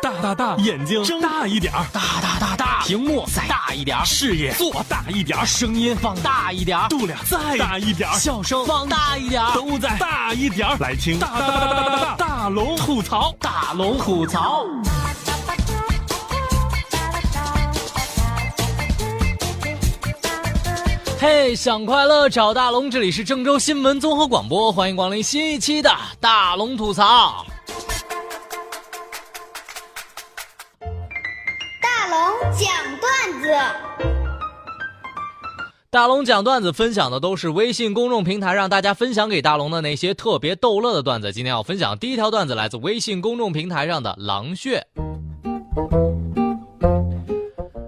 大大大，眼睛睁大一点儿，大大大大，屏幕再大一点儿，视野做大一点儿，声音放大一点儿，度量再大一点儿，笑声放大一点儿，都在。大一点儿。来听。大大大大大大大龙吐槽，大龙吐槽。嘿，想快乐找大龙，这里是郑州新闻综合广播，欢迎光临新一期的大龙吐槽。大龙讲段子分享的都是微信公众平台让大家分享给大龙的那些特别逗乐的段子。今天要分享第一条段子，来自微信公众平台上的狼穴。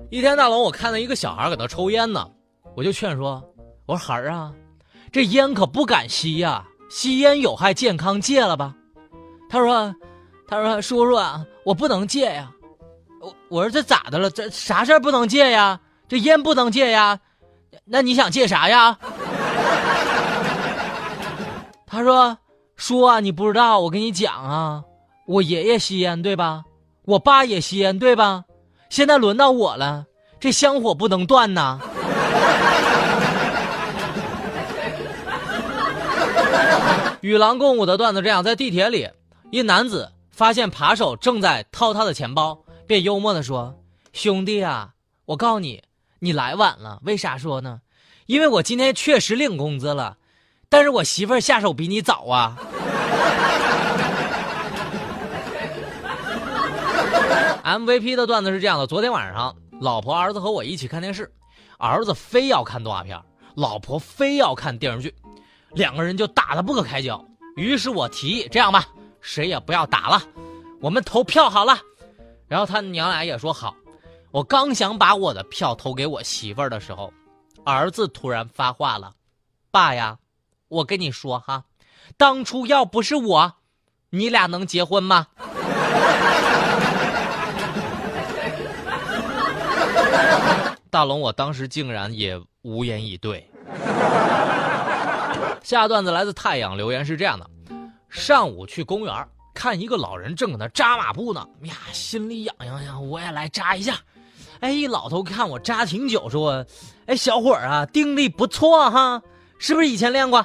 一天，大龙我看到一个小孩搁那抽烟呢，我就劝说：“我说孩儿啊，这烟可不敢吸呀，吸烟有害健康，戒了吧。”他说：“他说叔叔啊，我不能戒呀。”我我说这咋的了？这啥事儿不能戒呀？这烟不能戒呀？那你想借啥呀？他说：“叔啊，你不知道，我跟你讲啊，我爷爷吸烟对吧？我爸也吸烟对吧？现在轮到我了，这香火不能断呐。”与狼共舞的段子这样，在地铁里，一男子发现扒手正在掏他的钱包。便幽默地说：“兄弟啊，我告你，你来晚了。为啥说呢？因为我今天确实领工资了，但是我媳妇下手比你早啊。”MVP 的段子是这样的：昨天晚上，老婆、儿子和我一起看电视，儿子非要看动画片，老婆非要看电视剧，两个人就打得不可开交。于是我提议：这样吧，谁也不要打了，我们投票好了。然后他娘俩也说好，我刚想把我的票投给我媳妇儿的时候，儿子突然发话了：“爸呀，我跟你说哈，当初要不是我，你俩能结婚吗？” 大龙，我当时竟然也无言以对。下段子来自太阳留言是这样的：上午去公园。看一个老人正搁那扎马步呢，呀，心里痒痒呀，我也来扎一下。哎，老头看我扎挺久，说：“哎，小伙儿啊，定力不错哈，是不是以前练过？”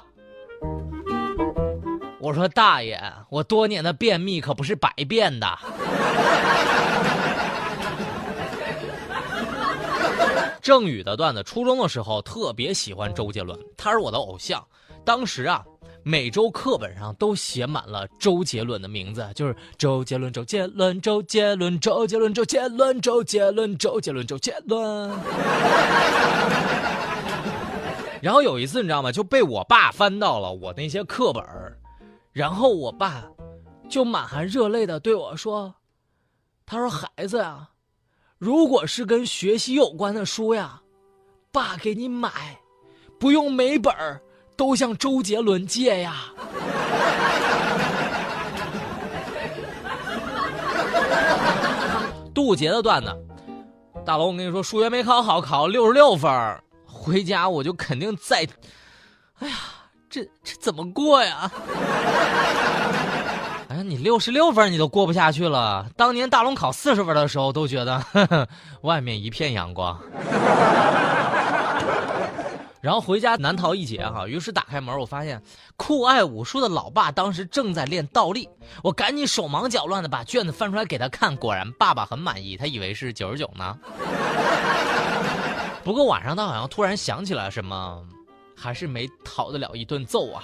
我说：“大爷，我多年的便秘可不是白变的。”郑宇的段子，初中的时候特别喜欢周杰伦，他是我的偶像。当时啊。每周课本上都写满了周杰伦的名字，就是周杰伦，周杰伦，周杰伦，周杰伦，周杰伦，周杰伦，周杰伦，周杰伦。然后有一次，你知道吗？就被我爸翻到了我那些课本然后我爸就满含热泪的对我说：“他说孩子呀，如果是跟学习有关的书呀，爸给你买，不用每本儿。”都向周杰伦借呀！杜杰的段子，大龙，我跟你说，数学没考好，考六十六分回家我就肯定再……哎呀，这这怎么过呀？哎，你六十六分你都过不下去了。当年大龙考四十分的时候，都觉得呵呵 外面一片阳光。然后回家难逃一劫哈，于是打开门，我发现酷爱武术的老爸当时正在练倒立，我赶紧手忙脚乱的把卷子翻出来给他看，果然爸爸很满意，他以为是九十九呢。不过晚上他好像突然想起来什么，还是没逃得了一顿揍啊。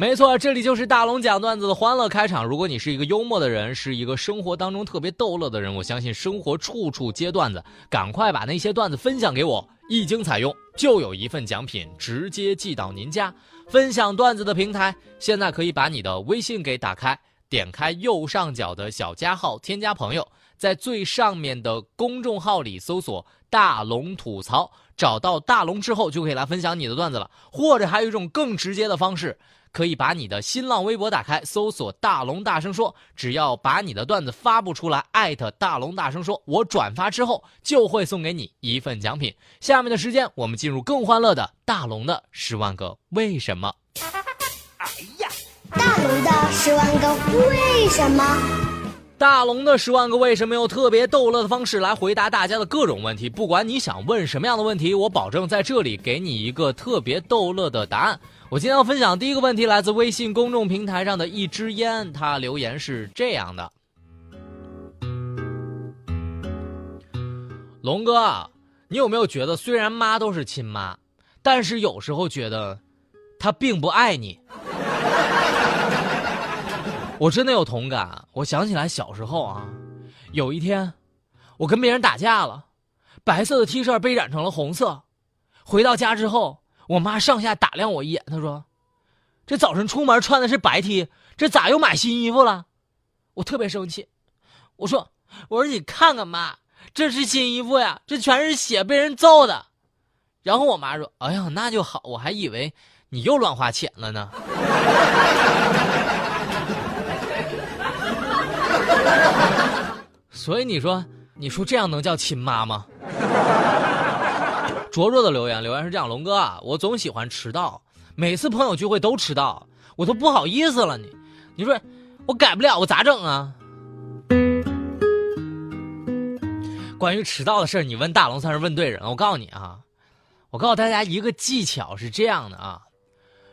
没错，这里就是大龙讲段子的欢乐开场。如果你是一个幽默的人，是一个生活当中特别逗乐的人，我相信生活处处接段子，赶快把那些段子分享给我，一经采用就有一份奖品直接寄到您家。分享段子的平台，现在可以把你的微信给打开，点开右上角的小加号，添加朋友，在最上面的公众号里搜索“大龙吐槽”，找到大龙之后就可以来分享你的段子了。或者还有一种更直接的方式。可以把你的新浪微博打开，搜索“大龙大声说”，只要把你的段子发布出来，艾特大龙大声说，我转发之后就会送给你一份奖品。下面的时间，我们进入更欢乐的大龙的十万个为什么。哎呀，大龙的。十万个为什么。大龙的十万个为什么用特别逗乐的方式来回答大家的各种问题，不管你想问什么样的问题，我保证在这里给你一个特别逗乐的答案。我今天要分享第一个问题，来自微信公众平台上的一支烟，他留言是这样的：龙哥，你有没有觉得虽然妈都是亲妈，但是有时候觉得她并不爱你？我真的有同感。我想起来小时候啊，有一天，我跟别人打架了，白色的 T 恤被染成了红色。回到家之后，我妈上下打量我一眼，她说：“这早晨出门穿的是白 T，这咋又买新衣服了？”我特别生气，我说：“我说你看看妈，这是新衣服呀，这全是血，被人揍的。”然后我妈说：“哎呀，那就好，我还以为你又乱花钱了呢。”所以你说，你说这样能叫亲妈吗？卓卓的留言，留言是这样：龙哥啊，我总喜欢迟到，每次朋友聚会都迟到，我都不好意思了。你，你说我改不了，我咋整啊？关于迟到的事，你问大龙算是问对人了。我告诉你啊，我告诉大家一个技巧是这样的啊，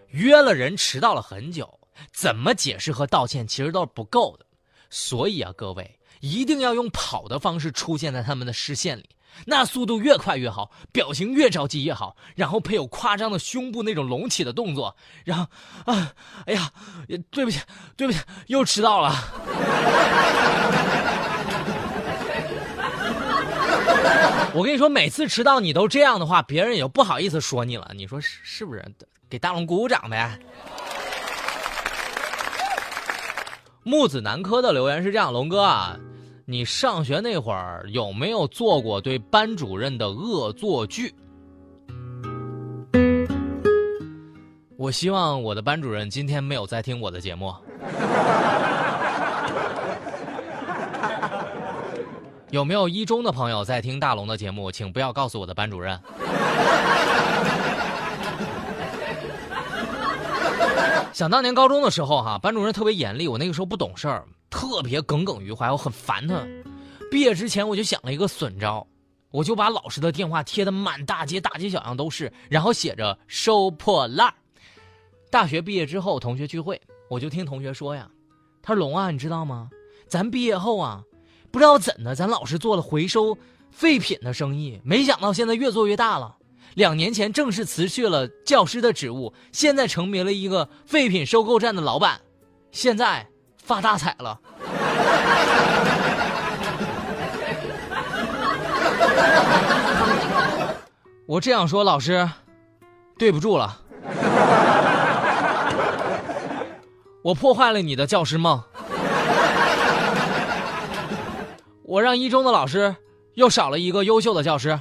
约了人迟到了很久，怎么解释和道歉其实都是不够的。所以啊，各位一定要用跑的方式出现在他们的视线里，那速度越快越好，表情越着急越好，然后配有夸张的胸部那种隆起的动作，然后啊，哎呀，对不起，对不起，又迟到了。我跟你说，每次迟到你都这样的话，别人也不好意思说你了。你说是是不是？给大龙鼓鼓掌呗。木子南柯的留言是这样：龙哥啊，你上学那会儿有没有做过对班主任的恶作剧？我希望我的班主任今天没有在听我的节目。有没有一中的朋友在听大龙的节目？请不要告诉我的班主任。想当年高中的时候，哈，班主任特别严厉，我那个时候不懂事儿，特别耿耿于怀，我很烦他。毕业之前我就想了一个损招，我就把老师的电话贴的满大街大街小巷都是，然后写着收破烂。大学毕业之后，同学聚会，我就听同学说呀，他说龙啊，你知道吗？咱毕业后啊，不知道怎的，咱老师做了回收废品的生意，没想到现在越做越大了。两年前正式辞去了教师的职务，现在成为了一个废品收购站的老板，现在发大财了。我这样说，老师，对不住了，我破坏了你的教师梦，我让一中的老师又少了一个优秀的教师。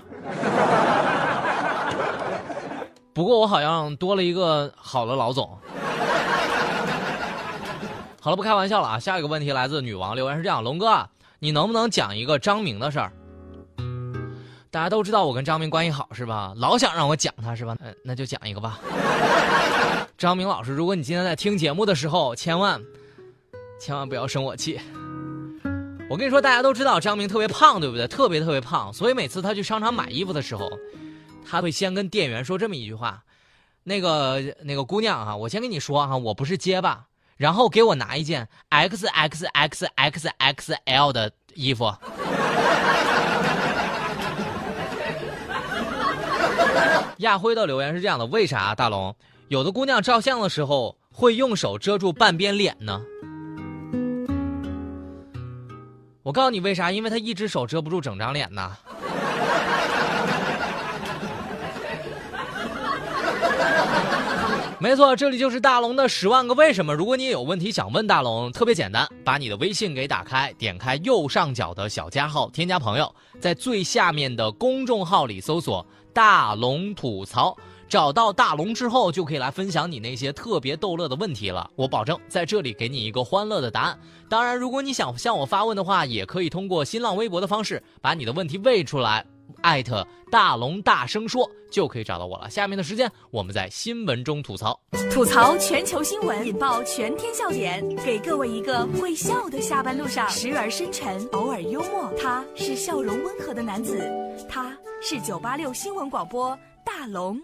不过我好像多了一个好的老总。好了，不开玩笑了啊！下一个问题来自女王留言是这样：龙哥啊，你能不能讲一个张明的事儿？大家都知道我跟张明关系好是吧？老想让我讲他是吧？嗯，那就讲一个吧。张明老师，如果你今天在听节目的时候，千万千万不要生我气。我跟你说，大家都知道张明特别胖，对不对？特别特别胖，所以每次他去商场买衣服的时候。他会先跟店员说这么一句话：“那个那个姑娘啊，我先跟你说哈，我不是结巴，然后给我拿一件 X X X X X L 的衣服。”亚辉的留言是这样的：为啥大龙有的姑娘照相的时候会用手遮住半边脸呢？我告诉你为啥，因为她一只手遮不住整张脸呢。没错，这里就是大龙的十万个为什么。如果你也有问题想问大龙，特别简单，把你的微信给打开，点开右上角的小加号，添加朋友，在最下面的公众号里搜索“大龙吐槽”，找到大龙之后，就可以来分享你那些特别逗乐的问题了。我保证在这里给你一个欢乐的答案。当然，如果你想向我发问的话，也可以通过新浪微博的方式把你的问题问出来。艾特大龙大声说就可以找到我了。下面的时间，我们在新闻中吐槽，吐槽全球新闻，引爆全天笑点，给各位一个会笑的下班路上，时而深沉，偶尔幽默。他是笑容温和的男子，他是九八六新闻广播大龙。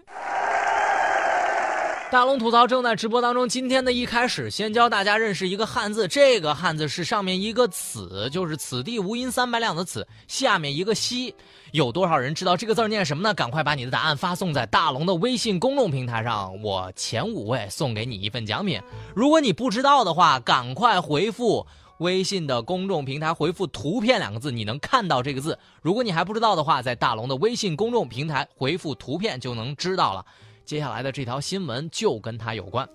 大龙吐槽正在直播当中。今天的一开始，先教大家认识一个汉字。这个汉字是上面一个“此”，就是“此地无银三百两”的“此”，下面一个“西”。有多少人知道这个字念什么呢？赶快把你的答案发送在大龙的微信公众平台上，我前五位送给你一份奖品。如果你不知道的话，赶快回复微信的公众平台回复“图片”两个字，你能看到这个字。如果你还不知道的话，在大龙的微信公众平台回复“图片”就能知道了。接下来的这条新闻就跟他有关。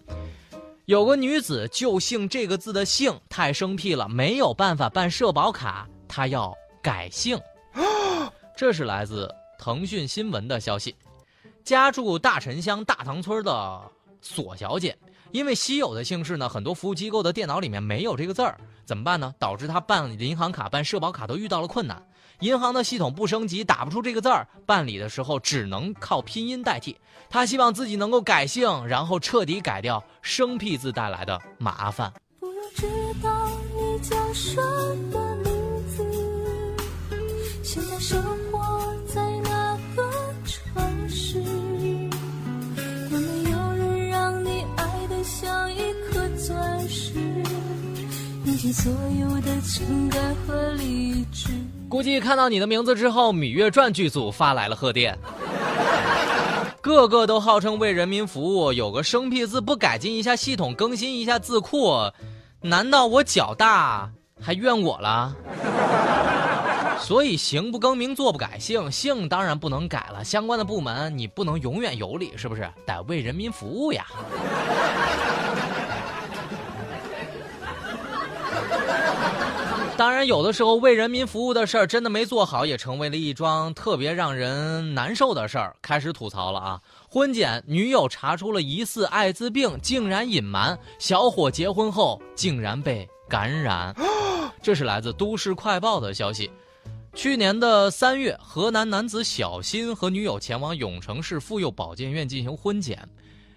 有个女子就姓这个字的姓，太生僻了，没有办法办社保卡，她要改姓。这是来自腾讯新闻的消息。家住大陈乡大塘村的索小姐，因为稀有的姓氏呢，很多服务机构的电脑里面没有这个字儿，怎么办呢？导致他办银行卡、办社保卡都遇到了困难。银行的系统不升级，打不出这个字儿，办理的时候只能靠拼音代替。他希望自己能够改姓，然后彻底改掉生僻字带来的麻烦。不知道你叫什么名字，现在什么所有的情感和理智？估计看到你的名字之后，《芈月传》剧组发来了贺电，个个都号称为人民服务，有个生僻字不改进一下系统，更新一下字库，难道我脚大还怨我了？所以行不更名，坐不改姓，姓当然不能改了。相关的部门你不能永远有理，是不是？得为人民服务呀。当然，有的时候为人民服务的事儿真的没做好，也成为了一桩特别让人难受的事儿。开始吐槽了啊！婚检女友查出了疑似艾滋病，竟然隐瞒；小伙结婚后竟然被感染。这是来自都市快报的消息。去年的三月，河南男子小新和女友前往永城市妇幼保健院进行婚检。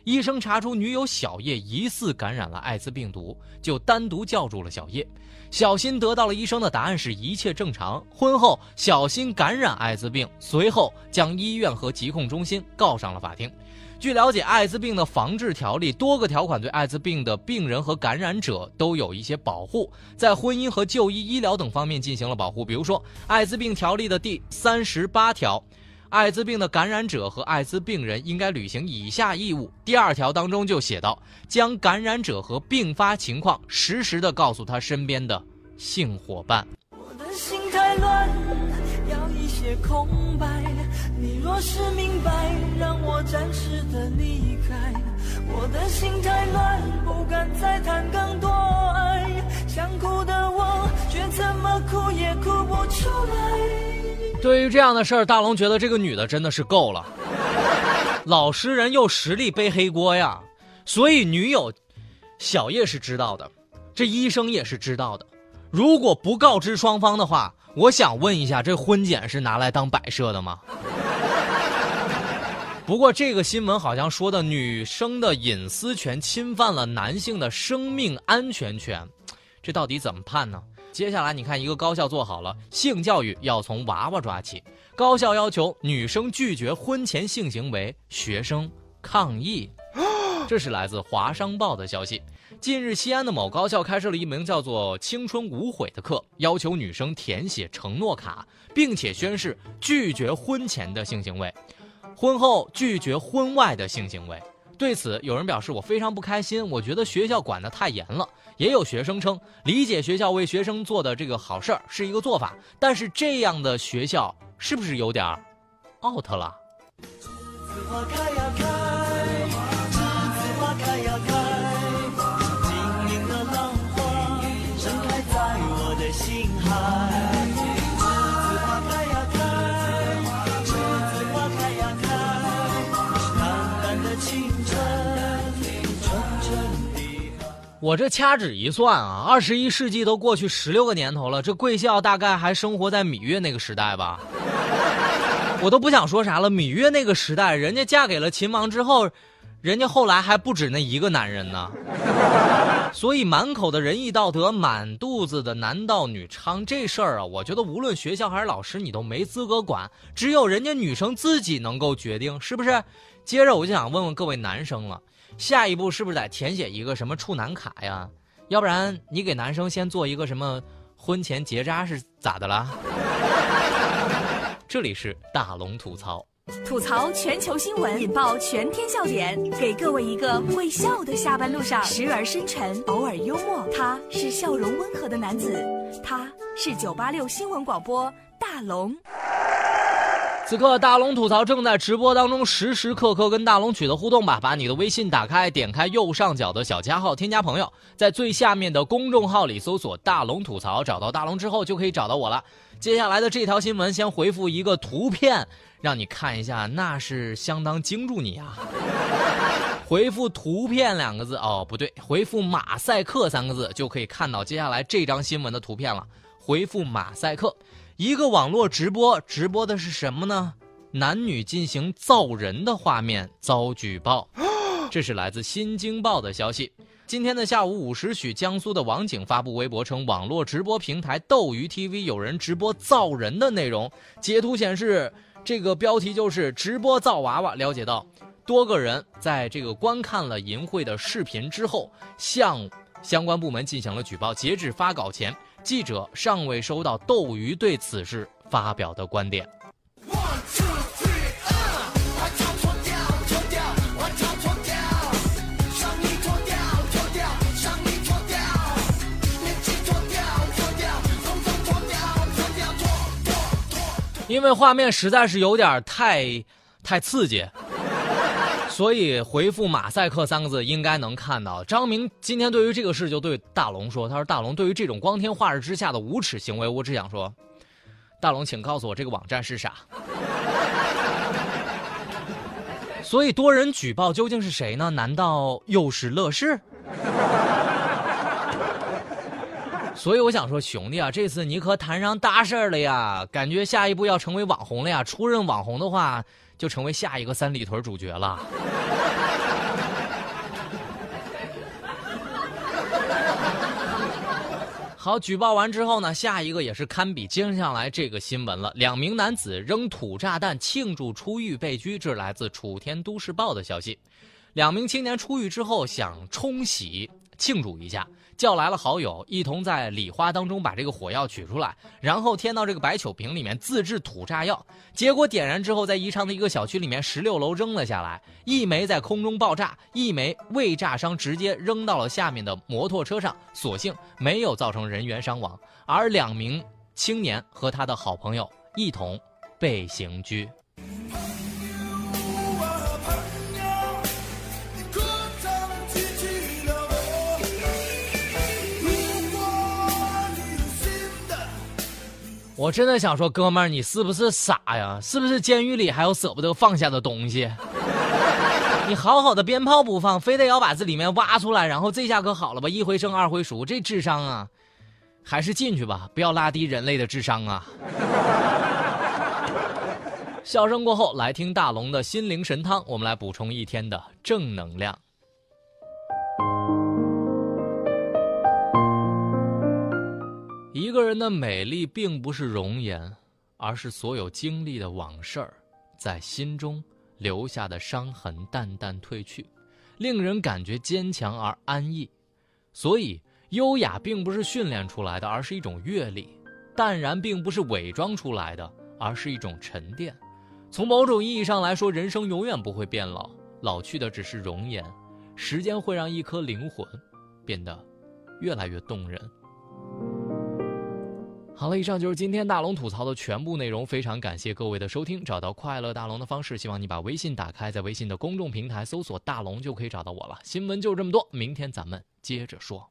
医生查出女友小叶疑似感染了艾滋病毒，就单独叫住了小叶。小新得到了医生的答案是一切正常。婚后，小新感染艾滋病，随后将医院和疾控中心告上了法庭。据了解，艾滋病的防治条例多个条款对艾滋病的病人和感染者都有一些保护，在婚姻和就医、医疗等方面进行了保护。比如说，艾滋病条例的第三十八条。艾滋病的感染者和艾滋病人应该履行以下义务。第二条当中就写到，将感染者和并发情况实时的告诉他身边的性伙伴。我的心太乱，要一些空白。你若是明白，让我暂时的离开。我的心太乱，不敢再谈更多爱。想哭的我，却怎么哭也哭不出来。对于这样的事儿，大龙觉得这个女的真的是够了，老实人又实力背黑锅呀。所以女友小叶是知道的，这医生也是知道的。如果不告知双方的话，我想问一下，这婚检是拿来当摆设的吗？不过这个新闻好像说的女生的隐私权侵犯了男性的生命安全权，这到底怎么判呢？接下来你看，一个高校做好了性教育要从娃娃抓起。高校要求女生拒绝婚前性行为，学生抗议。这是来自华商报的消息。近日，西安的某高校开设了一门叫做“青春无悔”的课，要求女生填写承诺卡，并且宣誓拒绝婚前的性行为，婚后拒绝婚外的性行为。对此，有人表示我非常不开心，我觉得学校管得太严了。也有学生称理解学校为学生做的这个好事儿是一个做法，但是这样的学校是不是有点 out 了？我这掐指一算啊，二十一世纪都过去十六个年头了，这贵校大概还生活在芈月那个时代吧？我都不想说啥了。芈月那个时代，人家嫁给了秦王之后，人家后来还不止那一个男人呢。所以满口的仁义道德，满肚子的男盗女娼这事儿啊，我觉得无论学校还是老师，你都没资格管，只有人家女生自己能够决定，是不是？接着我就想问问各位男生了，下一步是不是得填写一个什么处男卡呀？要不然你给男生先做一个什么婚前结扎是咋的啦？这里是大龙吐槽。吐槽全球新闻，引爆全天笑点，给各位一个会笑的下班路上，时而深沉，偶尔幽默。他是笑容温和的男子，他是九八六新闻广播大龙。此刻大龙吐槽正在直播当中，时时刻刻跟大龙取得互动吧。把你的微信打开，点开右上角的小加号，添加朋友，在最下面的公众号里搜索“大龙吐槽”，找到大龙之后就可以找到我了。接下来的这条新闻，先回复一个图片，让你看一下，那是相当惊住你啊！回复“图片”两个字，哦，不对，回复“马赛克”三个字就可以看到接下来这张新闻的图片了。回复“马赛克”。一个网络直播，直播的是什么呢？男女进行造人的画面遭举报，这是来自《新京报》的消息。今天的下午五时许，江苏的网警发布微博称，网络直播平台斗鱼 TV 有人直播造人的内容。截图显示，这个标题就是直播造娃娃。了解到，多个人在这个观看了淫秽的视频之后，向相关部门进行了举报。截至发稿前。记者尚未收到斗鱼对此事发表的观点。因为画面实在是有点太，太刺激。所以回复“马赛克”三个字应该能看到。张明今天对于这个事就对大龙说：“他说大龙对于这种光天化日之下的无耻行为，我只想说，大龙，请告诉我这个网站是啥。”所以多人举报究竟是谁呢？难道又是乐视？所以我想说，兄弟啊，这次你可摊上大事了呀！感觉下一步要成为网红了呀！出任网红的话。就成为下一个三里屯主角了。好，举报完之后呢，下一个也是堪比接下来这个新闻了。两名男子扔土炸弹庆祝出狱被拘，这是来自楚天都市报的消息。两名青年出狱之后想冲洗庆祝一下。叫来了好友，一同在礼花当中把这个火药取出来，然后添到这个白酒瓶里面自制土炸药。结果点燃之后，在宜昌的一个小区里面十六楼扔了下来，一枚在空中爆炸，一枚未炸伤，直接扔到了下面的摩托车上，所幸没有造成人员伤亡。而两名青年和他的好朋友一同被刑拘。我真的想说，哥们儿，你是不是傻呀？是不是监狱里还有舍不得放下的东西？你好好的鞭炮不放，非得要把这里面挖出来，然后这下可好了吧？一回生二回熟，这智商啊，还是进去吧，不要拉低人类的智商啊！笑声过后，来听大龙的心灵神汤，我们来补充一天的正能量。一个人的美丽并不是容颜，而是所有经历的往事儿，在心中留下的伤痕淡淡褪去，令人感觉坚强而安逸。所以，优雅并不是训练出来的，而是一种阅历；淡然并不是伪装出来的，而是一种沉淀。从某种意义上来说，人生永远不会变老，老去的只是容颜。时间会让一颗灵魂变得越来越动人。好了，以上就是今天大龙吐槽的全部内容。非常感谢各位的收听。找到快乐大龙的方式，希望你把微信打开，在微信的公众平台搜索“大龙”就可以找到我了。新闻就这么多，明天咱们接着说。